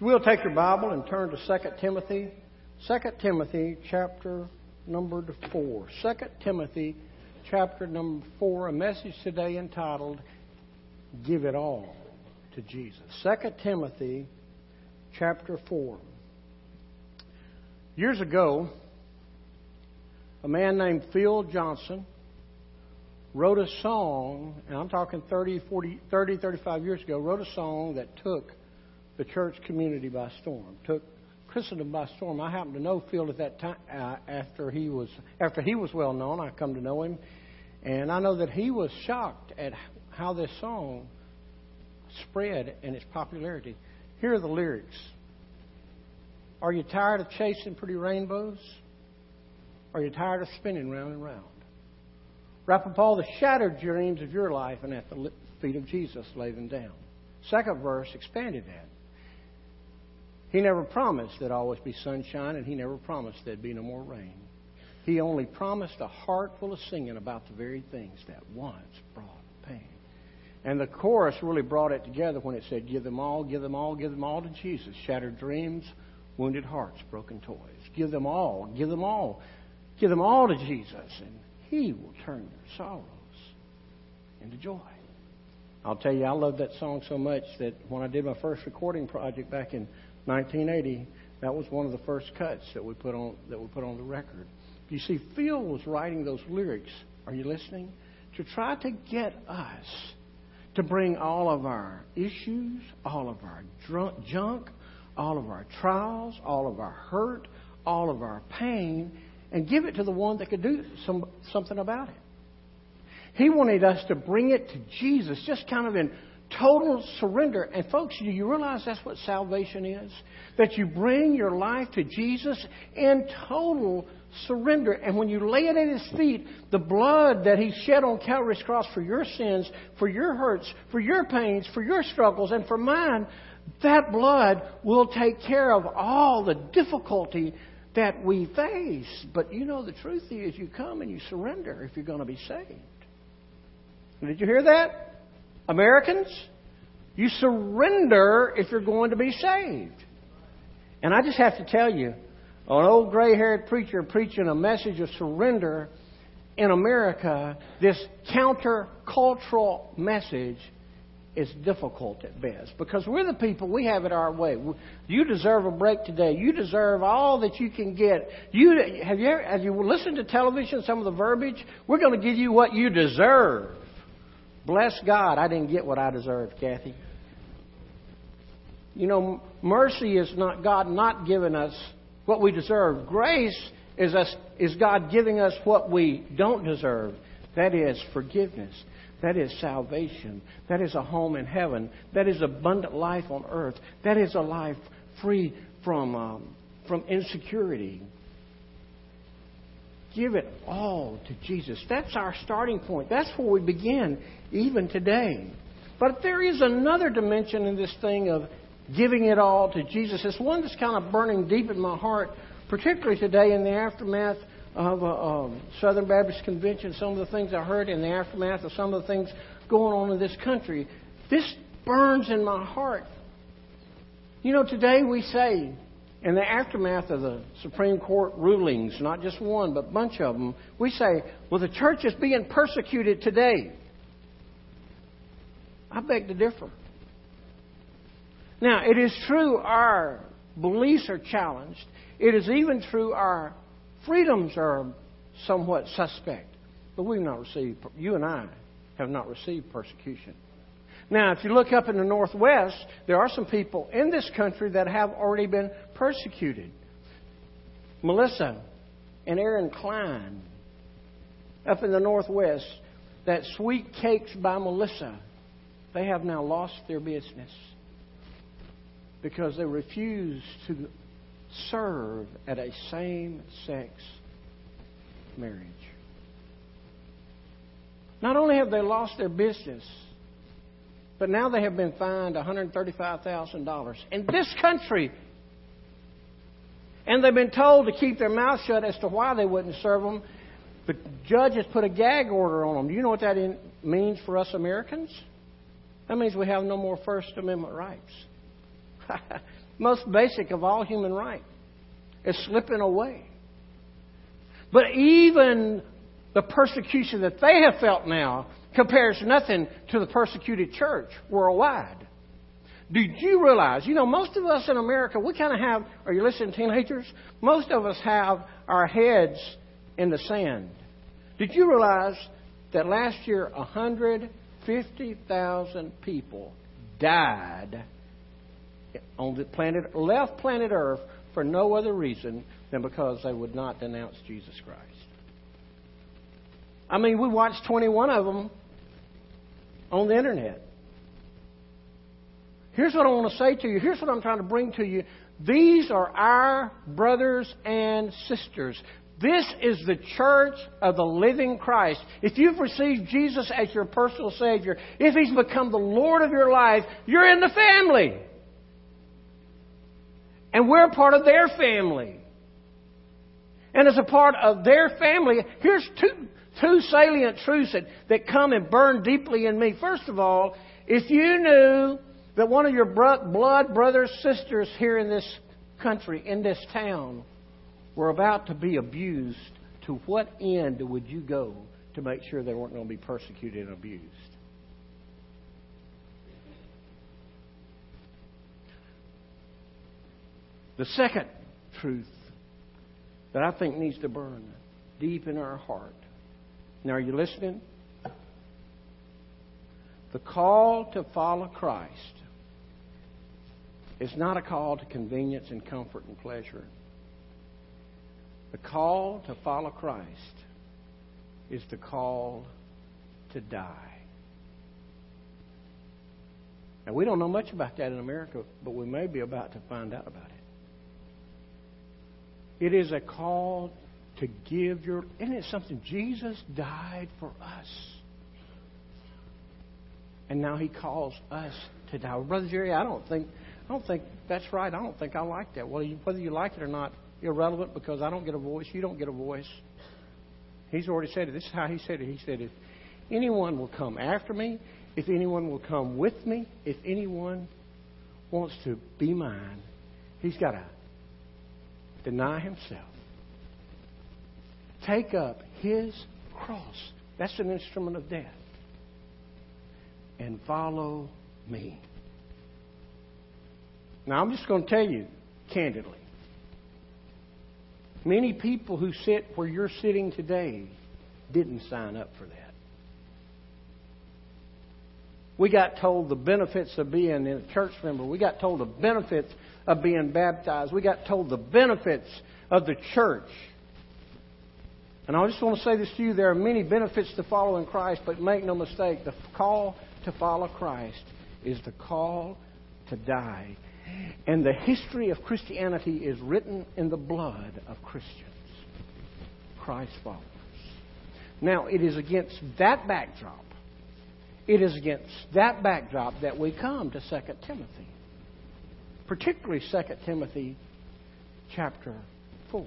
You will take your Bible and turn to 2 Timothy, 2 Timothy chapter number 4. 2 Timothy chapter number 4, a message today entitled Give It All to Jesus. 2 Timothy chapter 4. Years ago, a man named Phil Johnson wrote a song, and I'm talking 30, 40, 30, 35 years ago, wrote a song that took the church community by storm, took Christendom by storm. I happened to know Phil at that time uh, after he was after he was well known. I come to know him, and I know that he was shocked at how this song spread and its popularity. Here are the lyrics. Are you tired of chasing pretty rainbows? Are you tired of spinning round and round? Wrap up all the shattered dreams of your life and at the feet of Jesus lay them down. Second verse expanded that. He never promised there'd always be sunshine, and he never promised there'd be no more rain. He only promised a heart full of singing about the very things that once brought pain. And the chorus really brought it together when it said, Give them all, give them all, give them all to Jesus. Shattered dreams, wounded hearts, broken toys. Give them all, give them all, give them all to Jesus, and He will turn your sorrows into joy. I'll tell you, I love that song so much that when I did my first recording project back in 1980, that was one of the first cuts that we put on that we put on the record. You see, Phil was writing those lyrics. Are you listening? To try to get us to bring all of our issues, all of our drunk, junk, all of our trials, all of our hurt, all of our pain, and give it to the one that could do some, something about it. He wanted us to bring it to Jesus, just kind of in total surrender. And folks, do you realize that's what salvation is? That you bring your life to Jesus in total surrender. And when you lay it at His feet, the blood that He shed on Calvary's cross for your sins, for your hurts, for your pains, for your struggles, and for mine, that blood will take care of all the difficulty that we face. But you know, the truth is, you come and you surrender if you're going to be saved. Did you hear that? Americans, you surrender if you're going to be saved. And I just have to tell you, an old gray haired preacher preaching a message of surrender in America, this countercultural message is difficult at best because we're the people we have it our way. You deserve a break today. You deserve all that you can get. You have you have you listened to television? Some of the verbiage. We're going to give you what you deserve. Bless God, I didn't get what I deserved, Kathy. You know, mercy is not God not giving us what we deserve. Grace is us is God giving us what we don't deserve. That is forgiveness. That is salvation. That is a home in heaven. That is abundant life on earth. That is a life free from um, from insecurity. Give it all to Jesus. That's our starting point. That's where we begin, even today. But there is another dimension in this thing of giving it all to Jesus. It's one that's kind of burning deep in my heart, particularly today in the aftermath of uh, um, Southern Baptist Convention, some of the things I heard in the aftermath of some of the things going on in this country. This burns in my heart. You know, today we say, in the aftermath of the Supreme Court rulings, not just one, but a bunch of them, we say, well, the church is being persecuted today. I beg to differ. Now, it is true our beliefs are challenged. It is even true our freedoms are somewhat suspect. But we've not received, you and I have not received persecution. Now, if you look up in the Northwest, there are some people in this country that have already been persecuted. Melissa and Aaron Klein up in the Northwest, that Sweet Cakes by Melissa, they have now lost their business because they refuse to serve at a same sex marriage. Not only have they lost their business, but now they have been fined $135,000 in this country. And they've been told to keep their mouth shut as to why they wouldn't serve them. The judge has put a gag order on them. Do you know what that means for us Americans? That means we have no more First Amendment rights. most basic of all human rights is slipping away. But even the persecution that they have felt now compares nothing to the persecuted church worldwide. Did you realize, you know, most of us in America, we kind of have, are you listening, teenagers? Most of us have our heads in the sand. Did you realize that last year 150,000 people died on the planet, left planet Earth for no other reason than because they would not denounce Jesus Christ? I mean, we watched 21 of them on the internet. Here's what I want to say to you. Here's what I'm trying to bring to you. These are our brothers and sisters. This is the church of the living Christ. If you've received Jesus as your personal Savior, if He's become the Lord of your life, you're in the family. And we're a part of their family. And as a part of their family, here's two, two salient truths that, that come and burn deeply in me. First of all, if you knew that one of your blood brothers, sisters here in this country, in this town, were about to be abused, to what end would you go to make sure they weren't going to be persecuted and abused? The second truth that I think needs to burn deep in our heart. Now, are you listening? The call to follow Christ is not a call to convenience and comfort and pleasure. The call to follow Christ is the call to die. Now, we don't know much about that in America, but we may be about to find out about it. It is a call to give your. Isn't it something? Jesus died for us. And now he calls us to die. Brother Jerry, I don't think I don't think that's right. I don't think I like that. Well, whether you like it or not, irrelevant because I don't get a voice. You don't get a voice. He's already said it. This is how he said it. He said, if anyone will come after me, if anyone will come with me, if anyone wants to be mine, he's got to deny himself, take up his cross. That's an instrument of death. And follow me. Now, I'm just going to tell you candidly Many people who sit where you're sitting today didn't sign up for that. We got told the benefits of being a church member. We got told the benefits of being baptized. We got told the benefits of the church. And I just want to say this to you there are many benefits to following Christ, but make no mistake, the call to follow Christ is the call to die and the history of Christianity is written in the blood of Christians, Christ followers. Now, it is against that backdrop, it is against that backdrop that we come to 2 Timothy, particularly 2 Timothy chapter 4.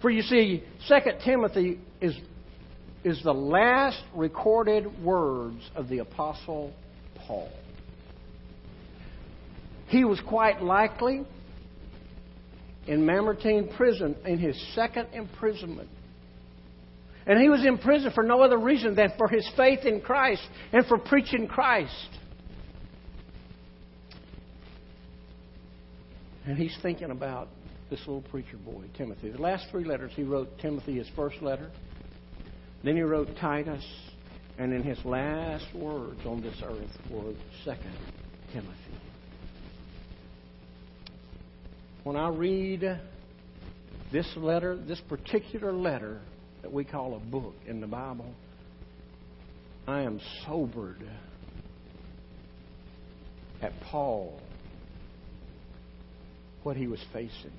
For you see, 2 Timothy is, is the last recorded words of the Apostle Paul. He was quite likely in Mamertine prison in his second imprisonment. And he was in prison for no other reason than for his faith in Christ and for preaching Christ. And he's thinking about this little preacher boy, Timothy. The last three letters he wrote Timothy, his first letter. Then he wrote Titus. And in his last words on this earth were Second Timothy. When I read this letter, this particular letter that we call a book in the Bible, I am sobered at Paul, what he was facing.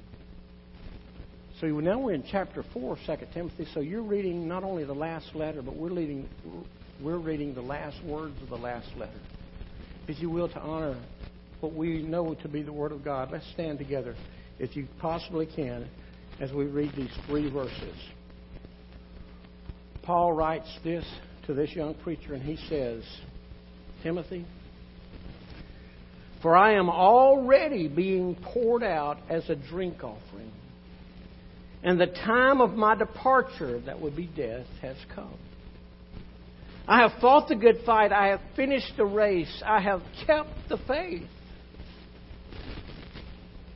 So now we're in chapter 4 of 2 Timothy. So you're reading not only the last letter, but we're reading, we're reading the last words of the last letter. If you will, to honor what we know to be the Word of God, let's stand together if you possibly can, as we read these three verses. Paul writes this to this young preacher, and he says, Timothy, For I am already being poured out as a drink offering, and the time of my departure, that would be death, has come. I have fought the good fight. I have finished the race. I have kept the faith.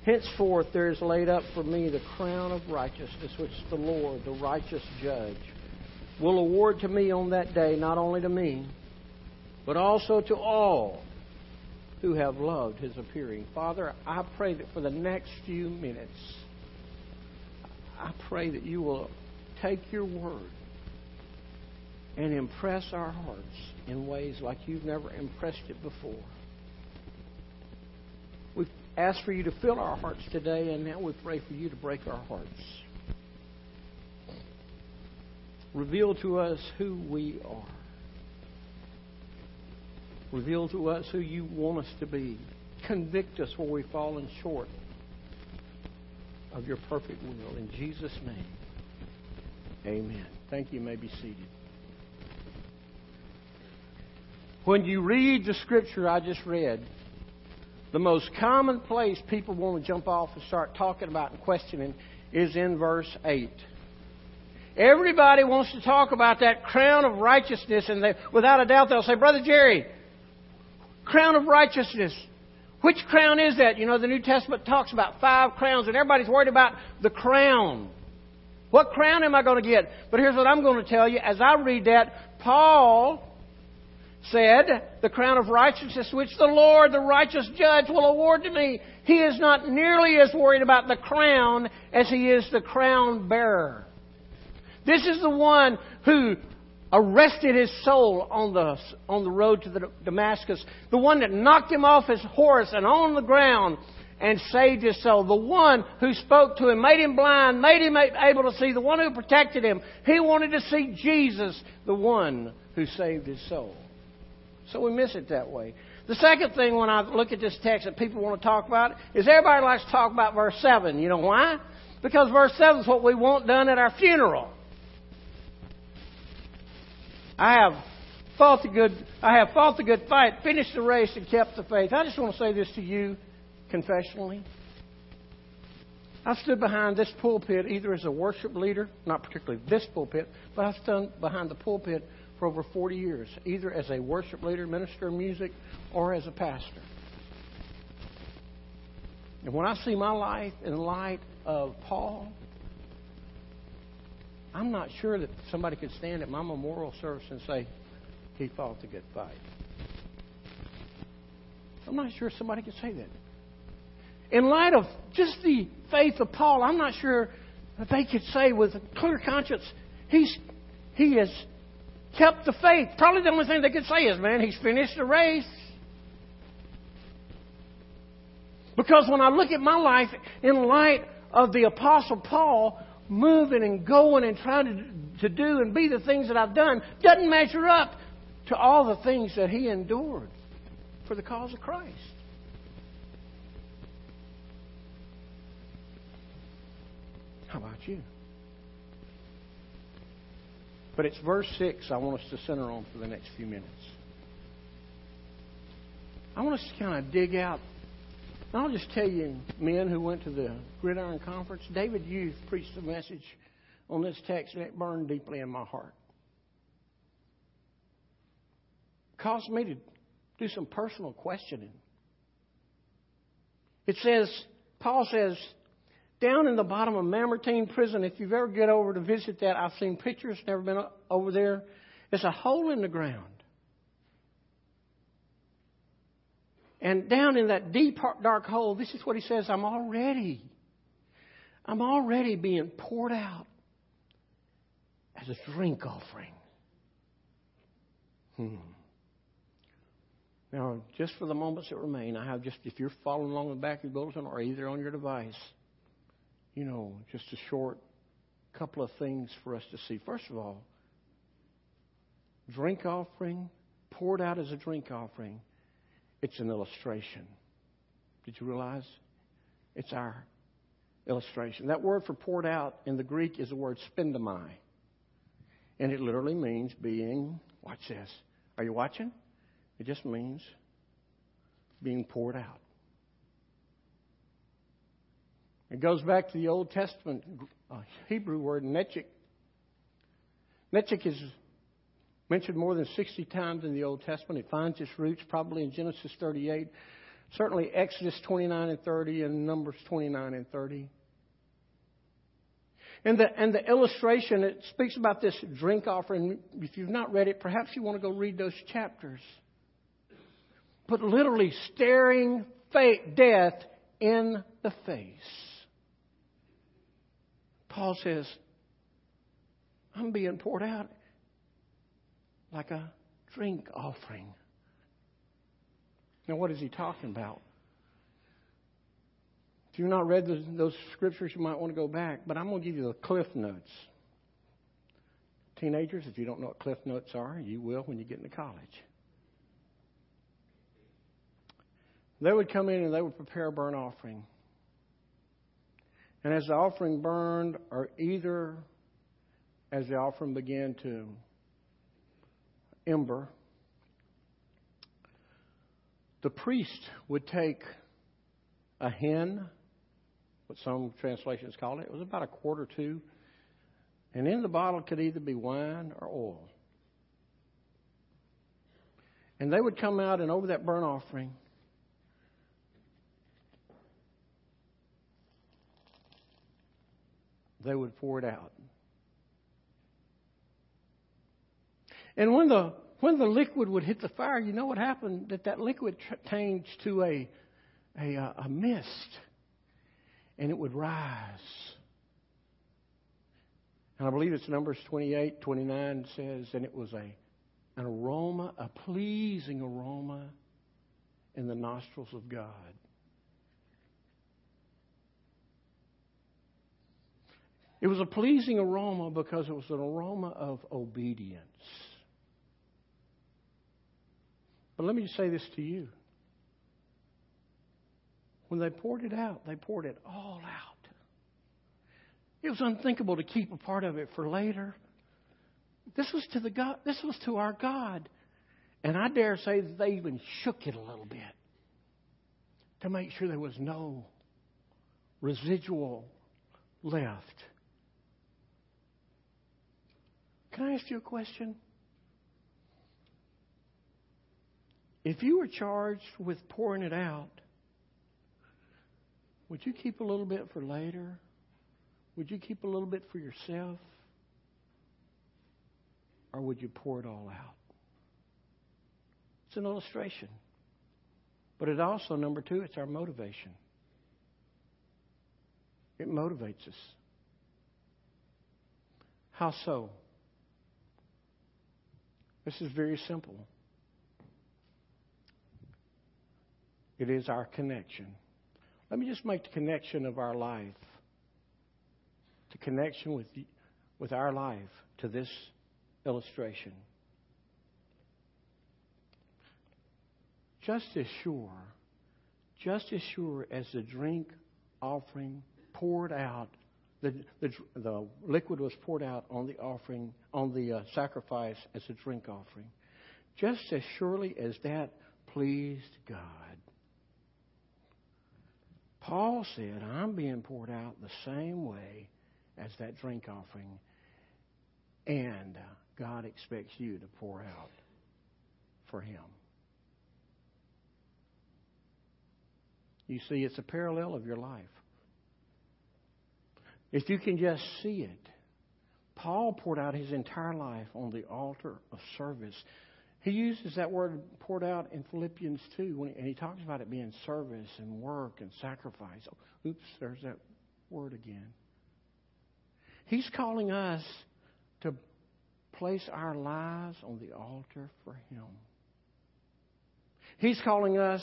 Henceforth there is laid up for me the crown of righteousness, which the Lord, the righteous judge, will award to me on that day, not only to me, but also to all who have loved his appearing. Father, I pray that for the next few minutes, I pray that you will take your word and impress our hearts in ways like you've never impressed it before. Ask for you to fill our hearts today, and now we pray for you to break our hearts. Reveal to us who we are. Reveal to us who you want us to be. Convict us where we've fallen short of your perfect will. In Jesus' name, amen. Thank you. you may be seated. When you read the scripture I just read, the most common place people want to jump off and start talking about and questioning is in verse 8. Everybody wants to talk about that crown of righteousness, and they, without a doubt they'll say, Brother Jerry, crown of righteousness. Which crown is that? You know, the New Testament talks about five crowns, and everybody's worried about the crown. What crown am I going to get? But here's what I'm going to tell you. As I read that, Paul said, The crown of righteousness which the Lord, the righteous judge, will award to me. He is not nearly as worried about the crown as he is the crown bearer. This is the one who arrested his soul on the, on the road to the Damascus, the one that knocked him off his horse and on the ground and saved his soul, the one who spoke to him, made him blind, made him able to see, the one who protected him. He wanted to see Jesus, the one who saved his soul. So we miss it that way. The second thing when I look at this text that people want to talk about is everybody likes to talk about verse 7. You know why? Because verse 7 is what we want done at our funeral. I have fought the good I have fought the good fight, finished the race, and kept the faith. I just want to say this to you confessionally. I've stood behind this pulpit either as a worship leader, not particularly this pulpit, but I've stood behind the pulpit for over 40 years, either as a worship leader, minister of music, or as a pastor. And when I see my life in light of Paul, I'm not sure that somebody could stand at my memorial service and say, he fought the good fight. I'm not sure somebody could say that. In light of just the faith of Paul, I'm not sure that they could say with a clear conscience, he's, he has kept the faith. Probably the only thing they could say is, man, he's finished the race. Because when I look at my life in light of the Apostle Paul moving and going and trying to, to do and be the things that I've done, doesn't measure up to all the things that he endured for the cause of Christ. How about you? But it's verse 6 I want us to center on for the next few minutes. I want us to kind of dig out. I'll just tell you, men who went to the Gridiron Conference, David Uth preached a message on this text, and it burned deeply in my heart. It caused me to do some personal questioning. It says, Paul says, down in the bottom of Mamertine prison. If you've ever get over to visit that, I've seen pictures, never been over there. It's a hole in the ground. And down in that deep, dark hole, this is what he says I'm already, I'm already being poured out as a drink offering. Hmm. Now, just for the moments that remain, I have just, if you're following along the back of your bulletin or either on your device, you know, just a short couple of things for us to see. First of all, drink offering, poured out as a drink offering, it's an illustration. Did you realize? It's our illustration. That word for poured out in the Greek is the word spendomai. And it literally means being, watch this. Are you watching? It just means being poured out. It goes back to the Old Testament uh, Hebrew word netzich. Netzich is mentioned more than 60 times in the Old Testament. It finds its roots probably in Genesis 38, certainly Exodus 29 and 30, and Numbers 29 and 30. And the, and the illustration, it speaks about this drink offering. If you've not read it, perhaps you want to go read those chapters. But literally staring fate, death in the face. Paul says, I'm being poured out like a drink offering. Now, what is he talking about? If you've not read those, those scriptures, you might want to go back, but I'm going to give you the cliff notes. Teenagers, if you don't know what cliff notes are, you will when you get into college. They would come in and they would prepare a burnt offering. And as the offering burned, or either as the offering began to ember, the priest would take a hin, what some translations call it. It was about a quarter two. And in the bottle could either be wine or oil. And they would come out and over that burnt offering, they would pour it out. And when the when the liquid would hit the fire, you know what happened? That that liquid changed to a a, uh, a mist, and it would rise. And I believe it's Numbers 28, 29 says, and it was a an aroma, a pleasing aroma in the nostrils of God. It was a pleasing aroma because it was an aroma of obedience. But let me just say this to you. When they poured it out, they poured it all out. It was unthinkable to keep a part of it for later. This was to the God, this was to our God. And I dare say that they even shook it a little bit to make sure there was no residual left. Can I ask you a question? If you were charged with pouring it out, would you keep a little bit for later? Would you keep a little bit for yourself? Or would you pour it all out? It's an illustration. But it also, number two, it's our motivation. It motivates us. How so? This is very simple. It is our connection. Let me just make the connection of our life, the connection with, with our life to this illustration. Just as sure, just as sure as the drink offering poured out, the, the, the liquid was poured out on the offering, on the uh, sacrifice as a drink offering, just as surely as that pleased God Paul said, I'm being poured out the same way as that drink offering, and God expects you to pour out for Him. You see, it's a parallel of your life. If you can just see it, Paul poured out his entire life on the altar of service he uses that word poured out in Philippians 2, when he, and he talks about it being service and work and sacrifice. Oops, there's that word again. He's calling us to place our lives on the altar for Him. He's calling us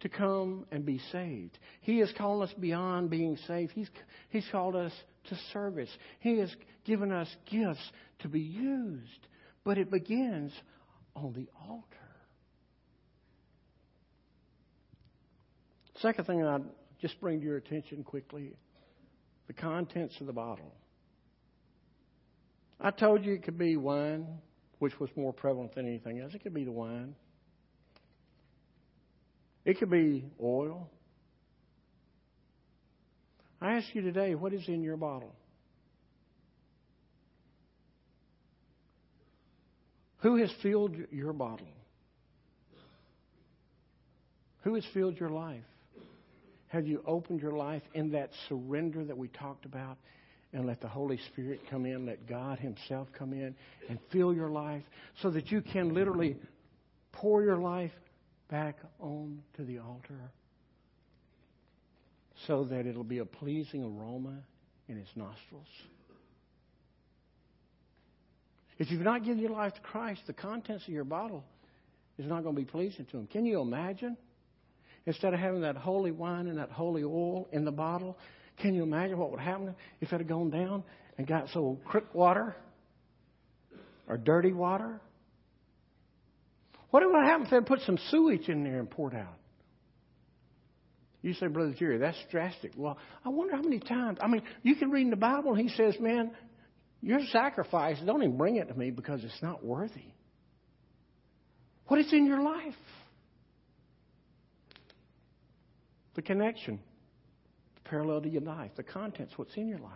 to come and be saved. He has called us beyond being saved. He's, he's called us to service. He has given us gifts to be used. But it begins on the altar. Second thing I'd just bring to your attention quickly the contents of the bottle. I told you it could be wine, which was more prevalent than anything else. It could be the wine. It could be oil. I ask you today, what is in your bottle? Who has filled your bottle? Who has filled your life? Have you opened your life in that surrender that we talked about? And let the Holy Spirit come in, let God Himself come in and fill your life so that you can literally pour your life back on to the altar so that it'll be a pleasing aroma in His nostrils. If you've not given your life to Christ, the contents of your bottle is not going to be pleasing to Him. Can you imagine? Instead of having that holy wine and that holy oil in the bottle, can you imagine what would happen if it had gone down and got so creek water or dirty water? What would happen if they put some sewage in there and poured out? You say, Brother Jerry, that's drastic. Well, I wonder how many times. I mean, you can read in the Bible, and he says, man, your sacrifice, don't even bring it to me because it's not worthy. What is in your life? The connection, the parallel to your life, the contents, what's in your life.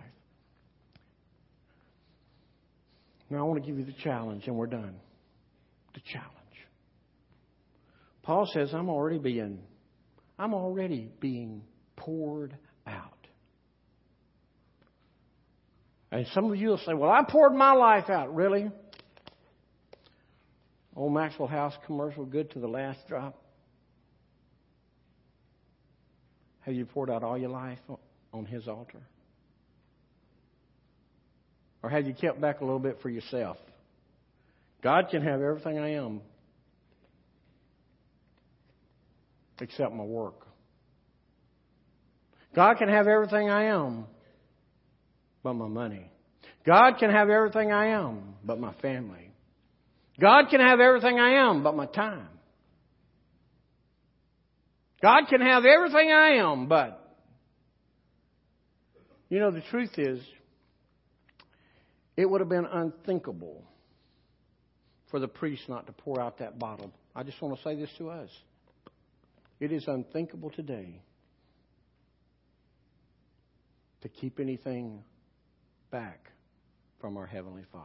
Now, I want to give you the challenge, and we're done. The challenge. Paul says, I'm already being, I'm already being poured out. And some of you will say, Well, I poured my life out. Really? Old Maxwell House commercial, good to the last drop. Have you poured out all your life on His altar? Or have you kept back a little bit for yourself? God can have everything I am except my work. God can have everything I am but my money. God can have everything I am but my family. God can have everything I am but my time. God can have everything I am but. You know, the truth is, it would have been unthinkable for the priest not to pour out that bottle. I just want to say this to us. It is unthinkable today to keep anything back from our Heavenly Father.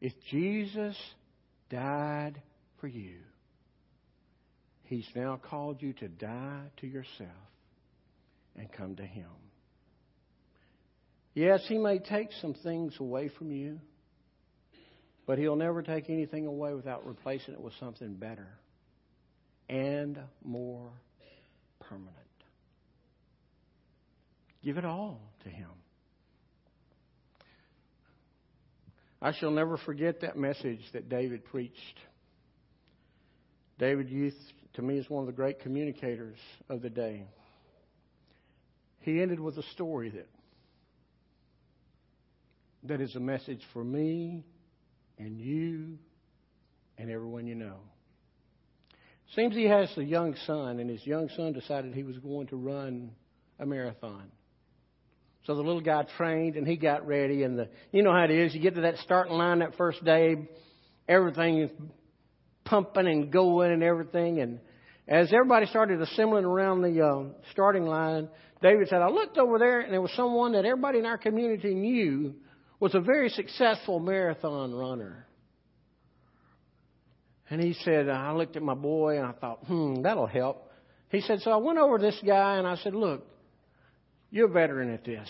If Jesus died for you, He's now called you to die to yourself and come to Him. Yes, He may take some things away from you, but He'll never take anything away without replacing it with something better and more permanent. Give it all to Him. I shall never forget that message that David preached. David Uth, to me, is one of the great communicators of the day. He ended with a story that that is a message for me and you and everyone you know. Seems he has a young son, and his young son decided he was going to run a marathon. So the little guy trained and he got ready, and the you know how it is. You get to that starting line that first day, everything is pumping and going and everything. And as everybody started assembling around the uh, starting line, David said, "I looked over there, and there was someone that everybody in our community knew was a very successful marathon runner." And he said, I looked at my boy and I thought, hmm, that'll help. He said, so I went over to this guy and I said, look, you're a veteran at this.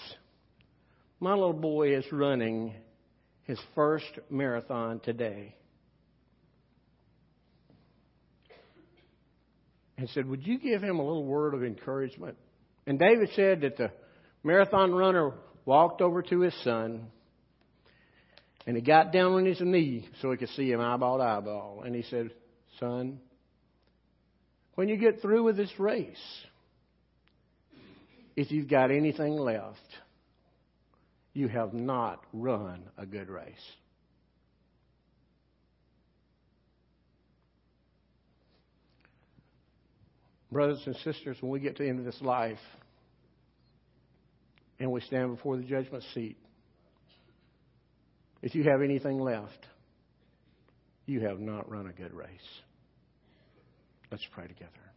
My little boy is running his first marathon today. And said, Would you give him a little word of encouragement? And David said that the marathon runner walked over to his son and he got down on his knee so he could see him eyeball to eyeball. And he said, Son, when you get through with this race, if you've got anything left, you have not run a good race. Brothers and sisters, when we get to the end of this life and we stand before the judgment seat, if you have anything left, you have not run a good race. Let's pray together.